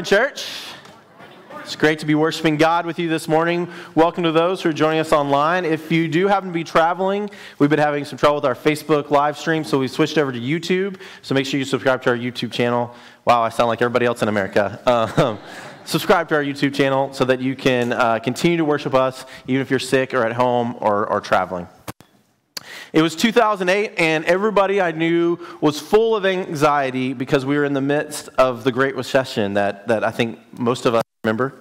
morning, church. It's great to be worshiping God with you this morning. Welcome to those who are joining us online. If you do happen to be traveling, we've been having some trouble with our Facebook live stream, so we switched over to YouTube. So make sure you subscribe to our YouTube channel. Wow, I sound like everybody else in America. Um, subscribe to our YouTube channel so that you can uh, continue to worship us, even if you're sick or at home or, or traveling. It was 2008, and everybody I knew was full of anxiety because we were in the midst of the Great Recession that, that I think most of us remember.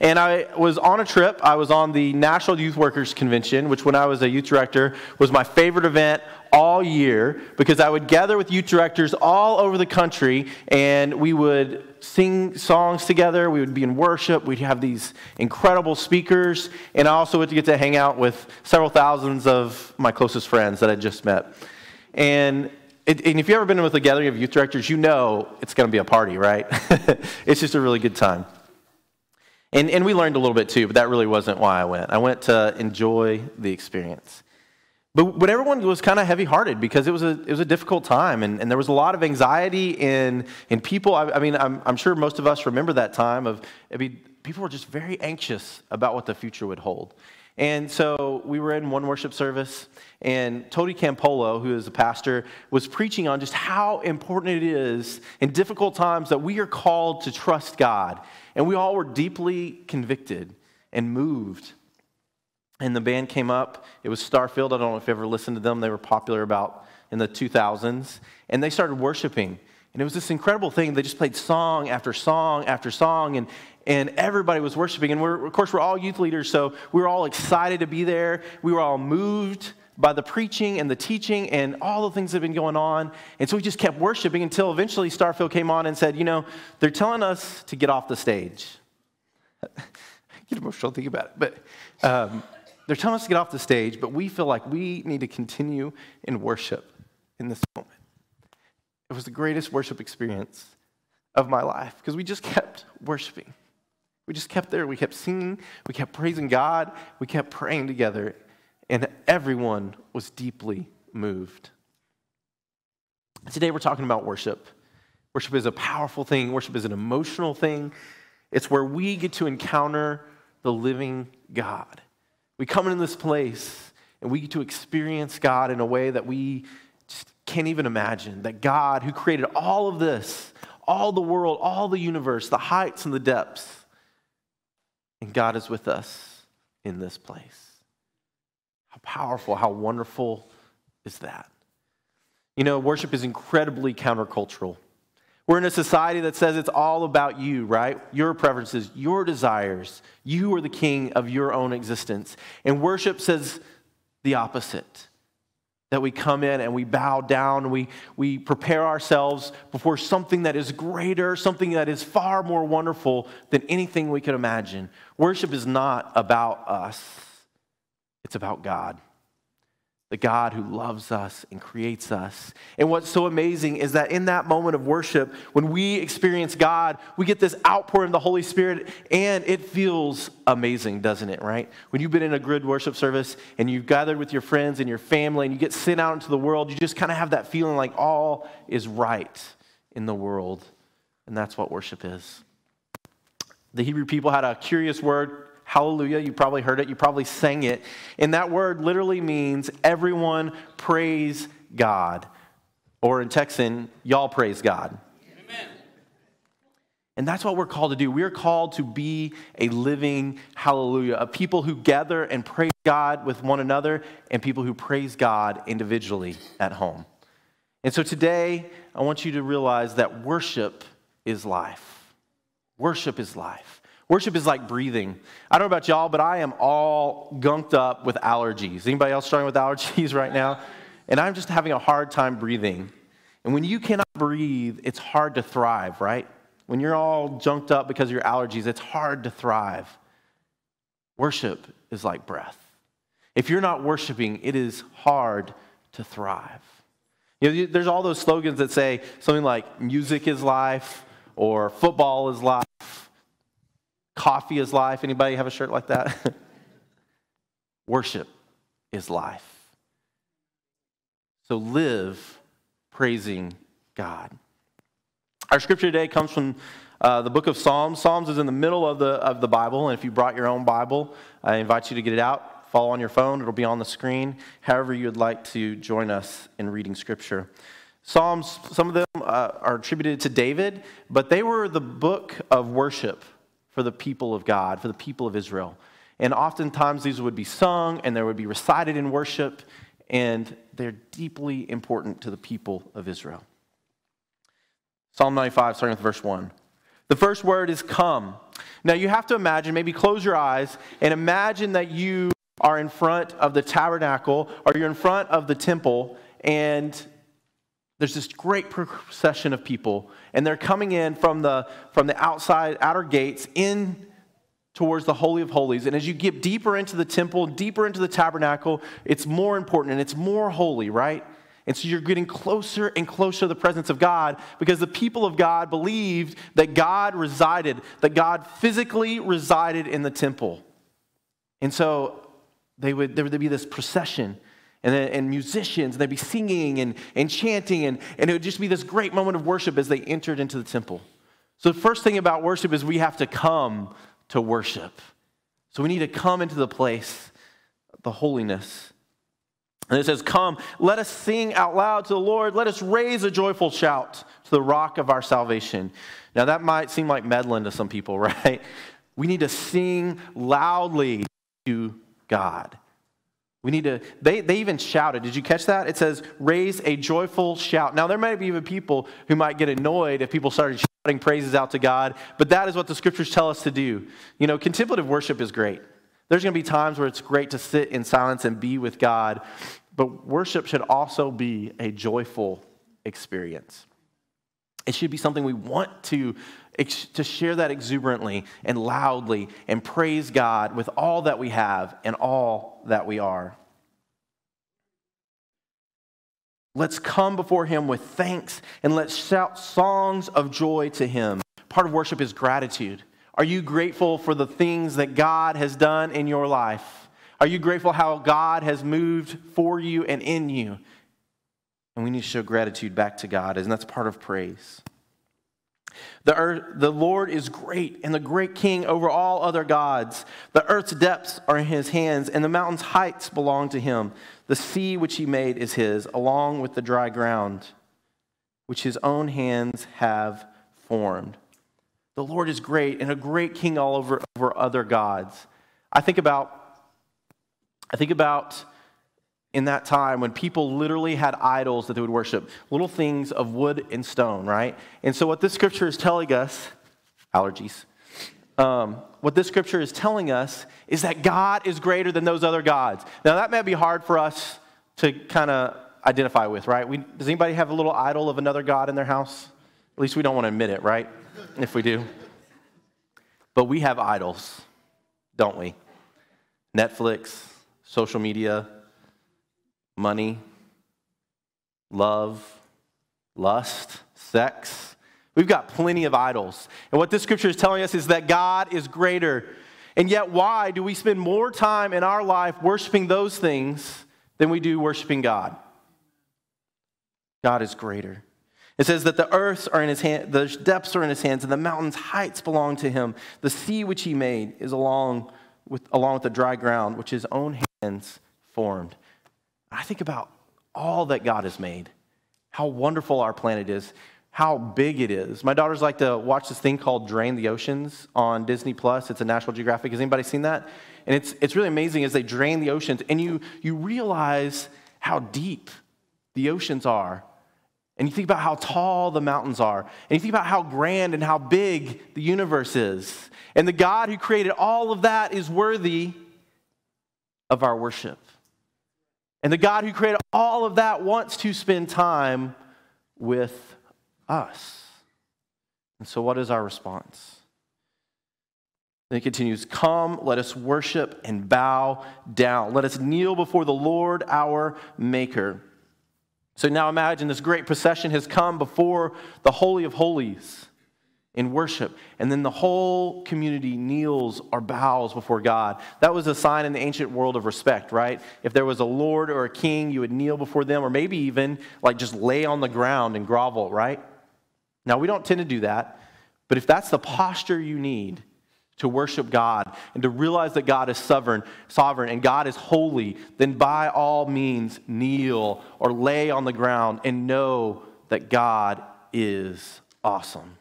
And I was on a trip. I was on the National Youth Workers Convention, which, when I was a youth director, was my favorite event all year because I would gather with youth directors all over the country and we would sing songs together. We would be in worship. We'd have these incredible speakers. And I also would get to hang out with several thousands of my closest friends that I just met. And and if you've ever been with a gathering of youth directors, you know it's going to be a party, right? it's just a really good time. And, and we learned a little bit too, but that really wasn't why I went. I went to enjoy the experience. But, but everyone was kind of heavy hearted because it was, a, it was a difficult time and, and there was a lot of anxiety in, in people. I, I mean, I'm, I'm sure most of us remember that time of, I mean, people were just very anxious about what the future would hold. And so we were in one worship service, and Tony Campolo, who is a pastor, was preaching on just how important it is in difficult times that we are called to trust God. And we all were deeply convicted and moved. And the band came up. It was Starfield. I don't know if you ever listened to them. They were popular about in the 2000s. And they started worshiping. And it was this incredible thing. They just played song after song after song, and, and everybody was worshiping. And of course, we're all youth leaders, so we were all excited to be there. We were all moved by the preaching and the teaching and all the things that have been going on. And so we just kept worshiping until eventually Starfield came on and said, You know, they're telling us to get off the stage. Get emotional think about it, but um, they're telling us to get off the stage, but we feel like we need to continue in worship in this moment. It was the greatest worship experience of my life because we just kept worshiping. We just kept there. We kept singing. We kept praising God. We kept praying together. And everyone was deeply moved. Today we're talking about worship. Worship is a powerful thing, worship is an emotional thing. It's where we get to encounter the living God. We come into this place and we get to experience God in a way that we just can't even imagine. That God, who created all of this, all the world, all the universe, the heights and the depths, and God is with us in this place. How powerful, how wonderful is that? You know, worship is incredibly countercultural. We're in a society that says it's all about you, right? Your preferences, your desires. You are the king of your own existence. And worship says the opposite that we come in and we bow down we, we prepare ourselves before something that is greater, something that is far more wonderful than anything we could imagine. Worship is not about us, it's about God the God who loves us and creates us. And what's so amazing is that in that moment of worship, when we experience God, we get this outpouring of the Holy Spirit, and it feels amazing, doesn't it, right? When you've been in a good worship service and you've gathered with your friends and your family and you get sent out into the world, you just kind of have that feeling like all is right in the world. And that's what worship is. The Hebrew people had a curious word Hallelujah. You probably heard it. You probably sang it. And that word literally means everyone praise God. Or in Texan, y'all praise God. Amen. And that's what we're called to do. We are called to be a living hallelujah, a people who gather and praise God with one another, and people who praise God individually at home. And so today, I want you to realize that worship is life. Worship is life. Worship is like breathing. I don't know about y'all, but I am all gunked up with allergies. Anybody else struggling with allergies right now? And I'm just having a hard time breathing. And when you cannot breathe, it's hard to thrive, right? When you're all junked up because of your allergies, it's hard to thrive. Worship is like breath. If you're not worshiping, it is hard to thrive. You know, there's all those slogans that say something like music is life or football is life Coffee is life. Anybody have a shirt like that? Worship is life. So live praising God. Our scripture today comes from uh, the book of Psalms. Psalms is in the middle of the, of the Bible, and if you brought your own Bible, I invite you to get it out. Follow on your phone, it'll be on the screen. However, you would like to join us in reading Scripture. Psalms, some of them uh, are attributed to David, but they were the book of worship for the people of God, for the people of Israel. And oftentimes these would be sung and they would be recited in worship, and they're deeply important to the people of Israel. Psalm 95, starting with verse 1. The first word is come. Now you have to imagine, maybe close your eyes and imagine that you are in front of the tabernacle or you're in front of the temple and there's this great procession of people and they're coming in from the from the outside outer gates in towards the holy of holies and as you get deeper into the temple deeper into the tabernacle it's more important and it's more holy right and so you're getting closer and closer to the presence of God because the people of God believed that God resided, that God physically resided in the temple. And so they would, there would be this procession and, and musicians, and they'd be singing and, and chanting, and, and it would just be this great moment of worship as they entered into the temple. So, the first thing about worship is we have to come to worship. So, we need to come into the place, the holiness. And it says, Come, let us sing out loud to the Lord. Let us raise a joyful shout to the rock of our salvation. Now, that might seem like meddling to some people, right? We need to sing loudly to God. We need to, they, they even shouted. Did you catch that? It says, raise a joyful shout. Now, there might be even people who might get annoyed if people started shouting praises out to God, but that is what the scriptures tell us to do. You know, contemplative worship is great. There's going to be times where it's great to sit in silence and be with God, but worship should also be a joyful experience. It should be something we want to, to share that exuberantly and loudly and praise God with all that we have and all that we are. Let's come before Him with thanks and let's shout songs of joy to Him. Part of worship is gratitude. Are you grateful for the things that God has done in your life? Are you grateful how God has moved for you and in you? And we need to show gratitude back to God, and that's part of praise. The, earth, the Lord is great and the great king over all other gods. The earth's depths are in his hands, and the mountain's heights belong to him. The sea which he made is his, along with the dry ground, which his own hands have formed. The Lord is great and a great king all over, over other gods. I think about, I think about in that time when people literally had idols that they would worship, little things of wood and stone, right? And so, what this scripture is telling us, allergies, um, what this scripture is telling us is that God is greater than those other gods. Now, that may be hard for us to kind of identify with, right? We, does anybody have a little idol of another God in their house? At least we don't want to admit it, right? if we do. But we have idols, don't we? Netflix, social media, money, love, lust, sex. We've got plenty of idols. And what this scripture is telling us is that God is greater. And yet, why do we spend more time in our life worshiping those things than we do worshiping God? God is greater. It says that the earths are in his hand, the depths are in his hands, and the mountains' heights belong to him. The sea which he made is along with, along with the dry ground, which his own hands formed. I think about all that God has made, how wonderful our planet is, how big it is. My daughters like to watch this thing called Drain the Oceans on Disney Plus. It's a National Geographic. Has anybody seen that? And it's, it's really amazing as they drain the oceans, and you, you realize how deep the oceans are and you think about how tall the mountains are. And you think about how grand and how big the universe is. And the God who created all of that is worthy of our worship. And the God who created all of that wants to spend time with us. And so, what is our response? Then it continues Come, let us worship and bow down. Let us kneel before the Lord our Maker. So now imagine this great procession has come before the Holy of Holies in worship, and then the whole community kneels or bows before God. That was a sign in the ancient world of respect, right? If there was a lord or a king, you would kneel before them, or maybe even like just lay on the ground and grovel, right? Now, we don't tend to do that, But if that's the posture you need to worship God and to realize that God is sovereign, sovereign and God is holy, then by all means kneel or lay on the ground and know that God is awesome.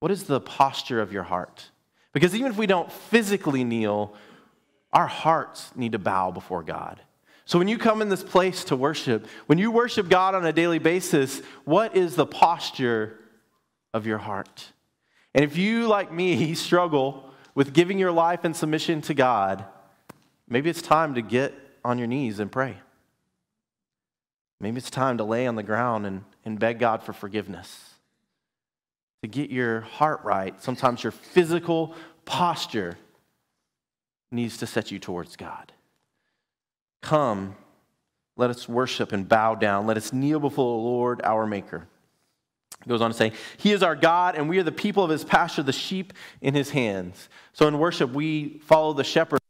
What is the posture of your heart? Because even if we don't physically kneel, our hearts need to bow before God. So when you come in this place to worship, when you worship God on a daily basis, what is the posture of your heart? And if you, like me, struggle with giving your life in submission to God, maybe it's time to get on your knees and pray. Maybe it's time to lay on the ground and, and beg God for forgiveness. To get your heart right, sometimes your physical posture needs to set you towards God. Come, let us worship and bow down. Let us kneel before the Lord our Maker. It goes on to say, He is our God, and we are the people of His pasture, the sheep in His hands. So in worship, we follow the shepherd.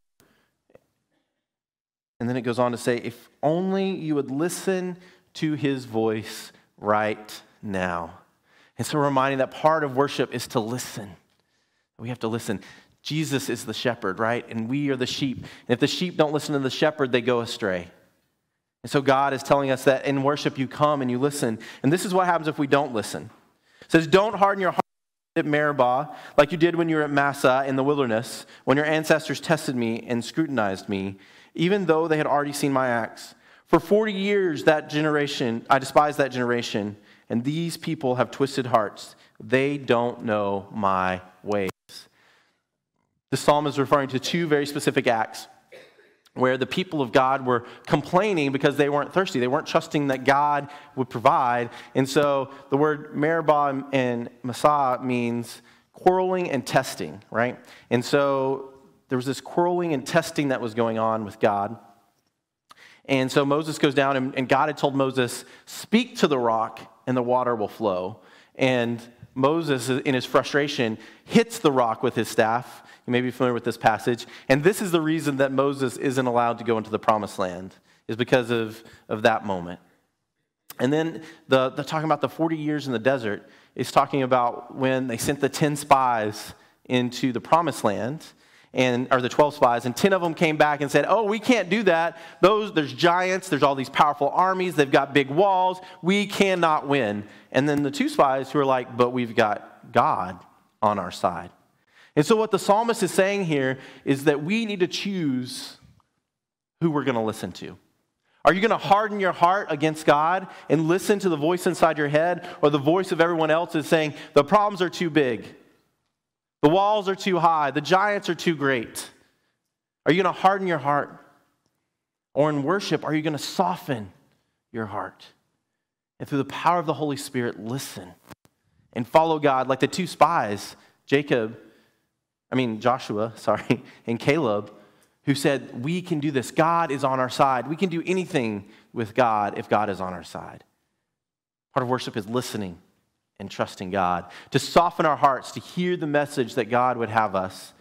And then it goes on to say, If only you would listen to His voice right now. And so, reminding that part of worship is to listen. We have to listen. Jesus is the shepherd, right? And we are the sheep. And if the sheep don't listen to the shepherd, they go astray. And so God is telling us that in worship you come and you listen. And this is what happens if we don't listen. It says, Don't harden your heart at Meribah like you did when you were at Massah in the wilderness, when your ancestors tested me and scrutinized me, even though they had already seen my acts. For 40 years, that generation, I despised that generation, and these people have twisted hearts. They don't know my ways. The psalm is referring to two very specific acts where the people of God were complaining because they weren't thirsty. They weren't trusting that God would provide. And so the word Meribah and Massah means quarreling and testing, right? And so there was this quarreling and testing that was going on with God. And so Moses goes down, and, and God had told Moses, Speak to the rock, and the water will flow. And Moses, in his frustration, hits the rock with his staff you may be familiar with this passage. And this is the reason that Moses isn't allowed to go into the promised land, is because of, of that moment. And then the, the talking about the 40 years in the desert is talking about when they sent the 10 spies into the promised land and or the 12 spies and 10 of them came back and said oh we can't do that. Those there's giants there's all these powerful armies they've got big walls. We cannot win. And then the two spies who are like but we've got god on our side. And so, what the psalmist is saying here is that we need to choose who we're going to listen to. Are you going to harden your heart against God and listen to the voice inside your head, or the voice of everyone else is saying, the problems are too big, the walls are too high, the giants are too great? Are you going to harden your heart? Or in worship, are you going to soften your heart? And through the power of the Holy Spirit, listen and follow God like the two spies, Jacob I mean, Joshua, sorry, and Caleb, who said, We can do this. God is on our side. We can do anything with God if God is on our side. Part of worship is listening and trusting God, to soften our hearts, to hear the message that God would have us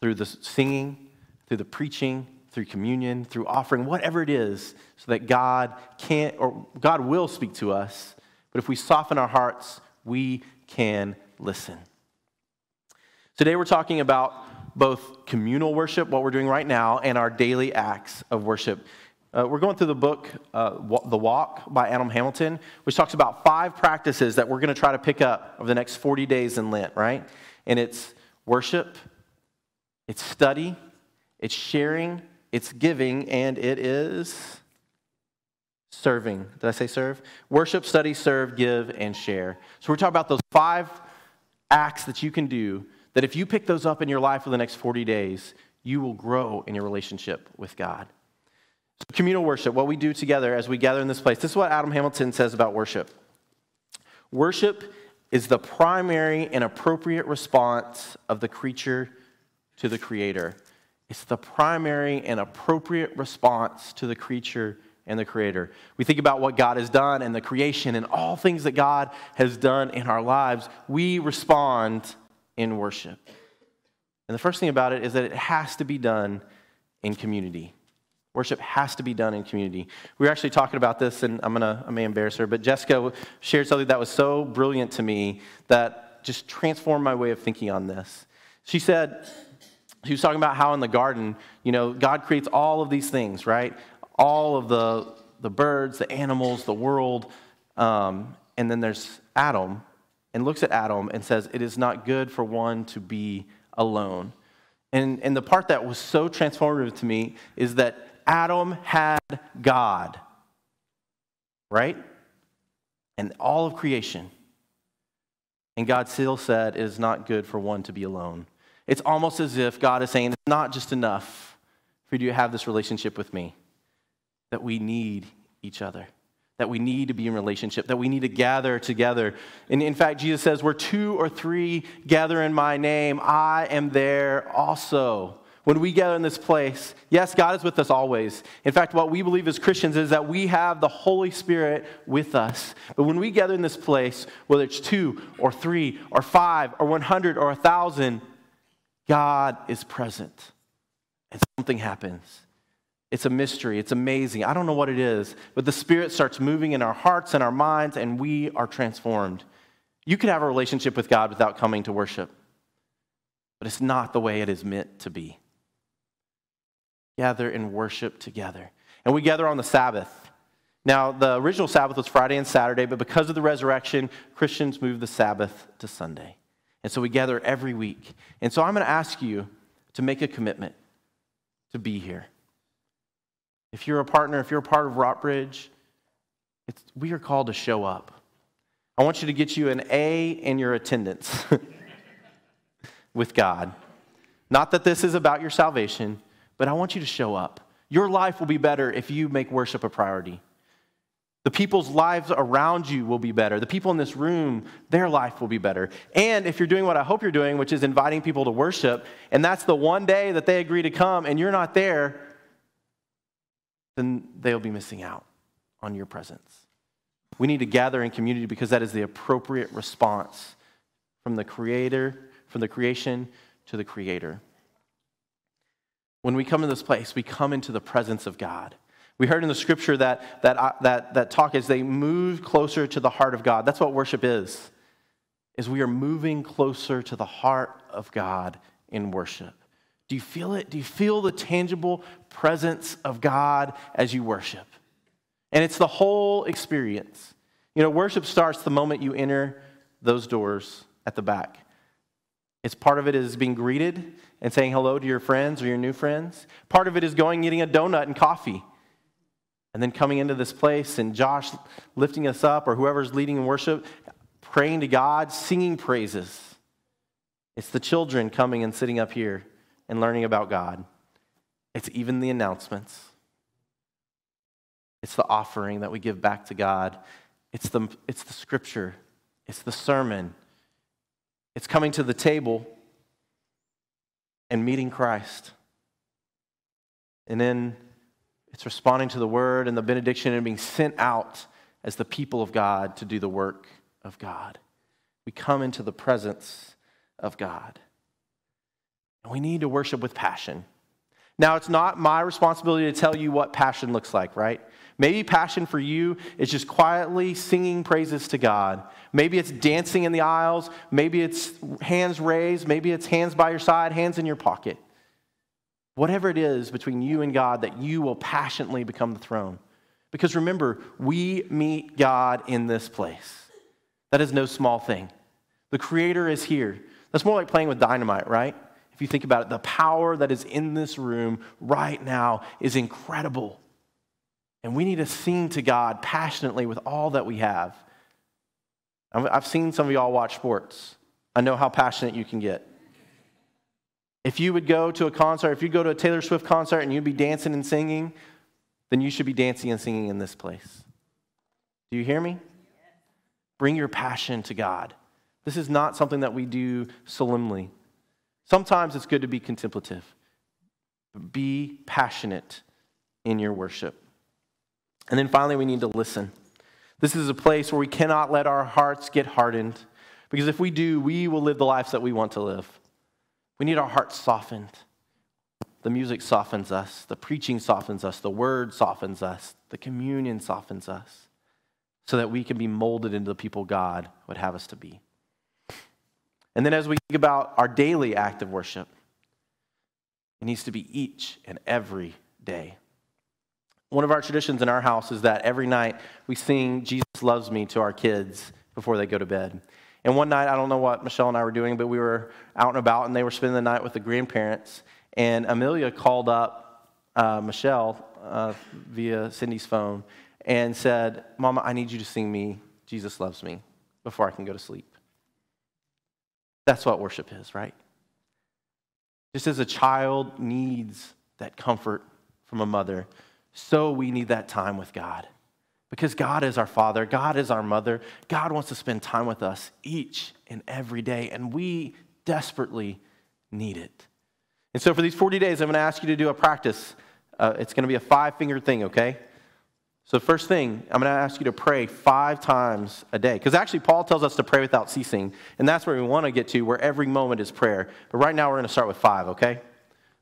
through the singing, through the preaching, through communion, through offering, whatever it is, so that God can't or God will speak to us. But if we soften our hearts, we can listen. Today we're talking about both communal worship, what we're doing right now, and our daily acts of worship. Uh, we're going through the book, uh, The Walk by Adam Hamilton, which talks about five practices that we're going to try to pick up over the next 40 days in Lent, right? And it's worship, it's study, it's sharing, it's giving, and it is serving. Did I say serve? Worship, study, serve, give, and share. So we're talking about those five acts that you can do that if you pick those up in your life for the next 40 days, you will grow in your relationship with God. Communal worship, what we do together as we gather in this place, this is what Adam Hamilton says about worship. Worship is the primary and appropriate response of the creature to the creator. It's the primary and appropriate response to the creature and the creator. We think about what God has done and the creation and all things that God has done in our lives. We respond in worship. And the first thing about it is that it has to be done in community. Worship has to be done in community. We were actually talking about this, and I'm gonna I may embarrass her, but Jessica shared something that was so brilliant to me that just transformed my way of thinking on this. She said, she was talking about how in the garden, you know, God creates all of these things, right? All of the, the birds, the animals, the world. Um, and then there's Adam, and looks at Adam and says, It is not good for one to be alone. And, and the part that was so transformative to me is that Adam had God, right? And all of creation. And God still said, It is not good for one to be alone. It's almost as if God is saying, It's not just enough for you to have this relationship with me, that we need each other, that we need to be in relationship, that we need to gather together. And in fact, Jesus says, Where two or three gather in my name, I am there also. When we gather in this place, yes, God is with us always. In fact, what we believe as Christians is that we have the Holy Spirit with us. But when we gather in this place, whether it's two or three or five or 100 or 1,000, God is present and something happens. It's a mystery. It's amazing. I don't know what it is, but the Spirit starts moving in our hearts and our minds, and we are transformed. You can have a relationship with God without coming to worship, but it's not the way it is meant to be. Gather and worship together. And we gather on the Sabbath. Now, the original Sabbath was Friday and Saturday, but because of the resurrection, Christians moved the Sabbath to Sunday. And so we gather every week. And so I'm going to ask you to make a commitment to be here. If you're a partner, if you're a part of Rockbridge, we are called to show up. I want you to get you an A in your attendance with God. Not that this is about your salvation, but I want you to show up. Your life will be better if you make worship a priority. The people's lives around you will be better. The people in this room, their life will be better. And if you're doing what I hope you're doing, which is inviting people to worship, and that's the one day that they agree to come and you're not there, then they'll be missing out on your presence. We need to gather in community because that is the appropriate response from the creator, from the creation to the creator. When we come to this place, we come into the presence of God. We heard in the scripture that, that, uh, that, that talk as they move closer to the heart of God. That's what worship is, is we are moving closer to the heart of God in worship. Do you feel it? Do you feel the tangible presence of God as you worship? And it's the whole experience. You know, worship starts the moment you enter those doors at the back. It's part of it is being greeted and saying hello to your friends or your new friends. Part of it is going getting a donut and coffee and then coming into this place and Josh lifting us up or whoever's leading in worship, praying to God, singing praises. It's the children coming and sitting up here and learning about God. It's even the announcements. It's the offering that we give back to God. It's the, it's the scripture. It's the sermon. It's coming to the table and meeting Christ. And then it's responding to the word and the benediction and being sent out as the people of God to do the work of God. We come into the presence of God. And we need to worship with passion. Now, it's not my responsibility to tell you what passion looks like, right? Maybe passion for you is just quietly singing praises to God. Maybe it's dancing in the aisles. Maybe it's hands raised. Maybe it's hands by your side, hands in your pocket. Whatever it is between you and God, that you will passionately become the throne. Because remember, we meet God in this place. That is no small thing. The Creator is here. That's more like playing with dynamite, right? If you think about it, the power that is in this room right now is incredible. And we need to sing to God passionately with all that we have. I've seen some of y'all watch sports. I know how passionate you can get. If you would go to a concert, if you go to a Taylor Swift concert and you'd be dancing and singing, then you should be dancing and singing in this place. Do you hear me? Bring your passion to God. This is not something that we do solemnly. Sometimes it's good to be contemplative. Be passionate in your worship. And then finally, we need to listen. This is a place where we cannot let our hearts get hardened, because if we do, we will live the lives that we want to live. We need our hearts softened. The music softens us, the preaching softens us, the word softens us, the communion softens us, so that we can be molded into the people God would have us to be. And then as we think about our daily act of worship, it needs to be each and every day. One of our traditions in our house is that every night we sing Jesus Loves Me to our kids before they go to bed. And one night, I don't know what Michelle and I were doing, but we were out and about and they were spending the night with the grandparents. And Amelia called up uh, Michelle uh, via Cindy's phone and said, Mama, I need you to sing me Jesus Loves Me before I can go to sleep. That's what worship is, right? Just as a child needs that comfort from a mother, so we need that time with God. Because God is our Father, God is our mother, God wants to spend time with us each and every day, and we desperately need it. And so, for these 40 days, I'm going to ask you to do a practice. Uh, it's going to be a five finger thing, okay? So, first thing, I'm going to ask you to pray five times a day. Because actually, Paul tells us to pray without ceasing. And that's where we want to get to, where every moment is prayer. But right now, we're going to start with five, okay?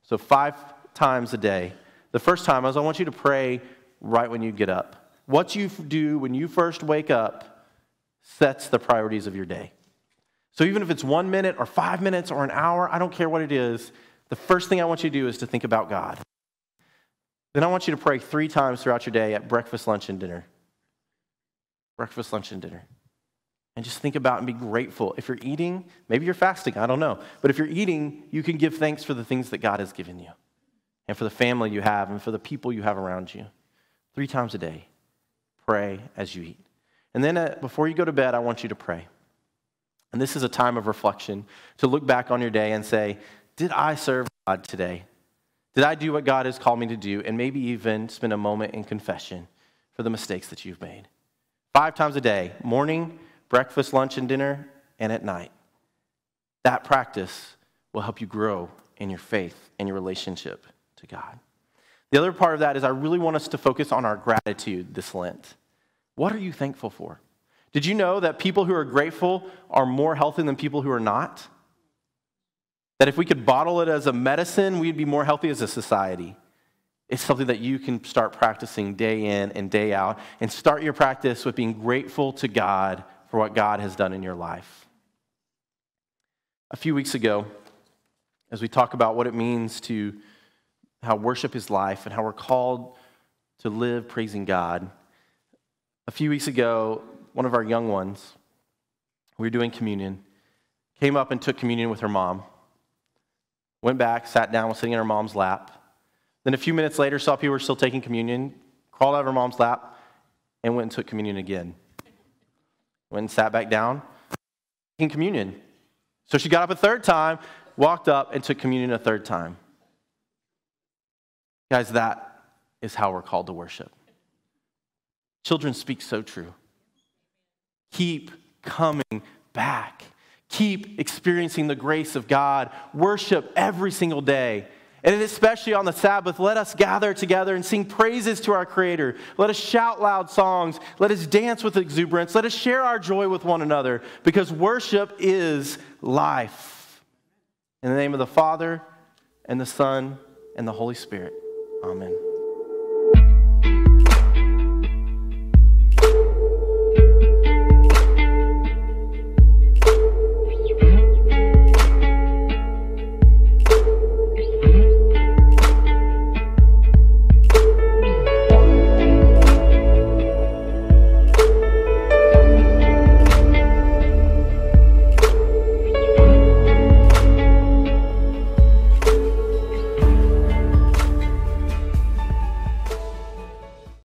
So, five times a day. The first time is I want you to pray right when you get up. What you do when you first wake up sets the priorities of your day. So, even if it's one minute or five minutes or an hour, I don't care what it is, the first thing I want you to do is to think about God. Then I want you to pray three times throughout your day at breakfast, lunch, and dinner. Breakfast, lunch, and dinner. And just think about and be grateful. If you're eating, maybe you're fasting, I don't know. But if you're eating, you can give thanks for the things that God has given you and for the family you have and for the people you have around you. Three times a day, pray as you eat. And then uh, before you go to bed, I want you to pray. And this is a time of reflection to look back on your day and say, Did I serve God today? Did I do what God has called me to do? And maybe even spend a moment in confession for the mistakes that you've made. Five times a day morning, breakfast, lunch, and dinner, and at night. That practice will help you grow in your faith and your relationship to God. The other part of that is I really want us to focus on our gratitude this Lent. What are you thankful for? Did you know that people who are grateful are more healthy than people who are not? That if we could bottle it as a medicine, we'd be more healthy as a society. It's something that you can start practicing day in and day out, and start your practice with being grateful to God for what God has done in your life. A few weeks ago, as we talk about what it means to how worship is life and how we're called to live praising God, a few weeks ago, one of our young ones, we were doing communion, came up and took communion with her mom went back, sat down, was sitting in her mom's lap. Then a few minutes later, saw people were still taking communion, crawled out of her mom's lap, and went and took communion again. Went and sat back down, taking communion. So she got up a third time, walked up, and took communion a third time. Guys, that is how we're called to worship. Children speak so true. Keep coming back. Keep experiencing the grace of God. Worship every single day. And especially on the Sabbath, let us gather together and sing praises to our Creator. Let us shout loud songs. Let us dance with exuberance. Let us share our joy with one another because worship is life. In the name of the Father, and the Son, and the Holy Spirit. Amen.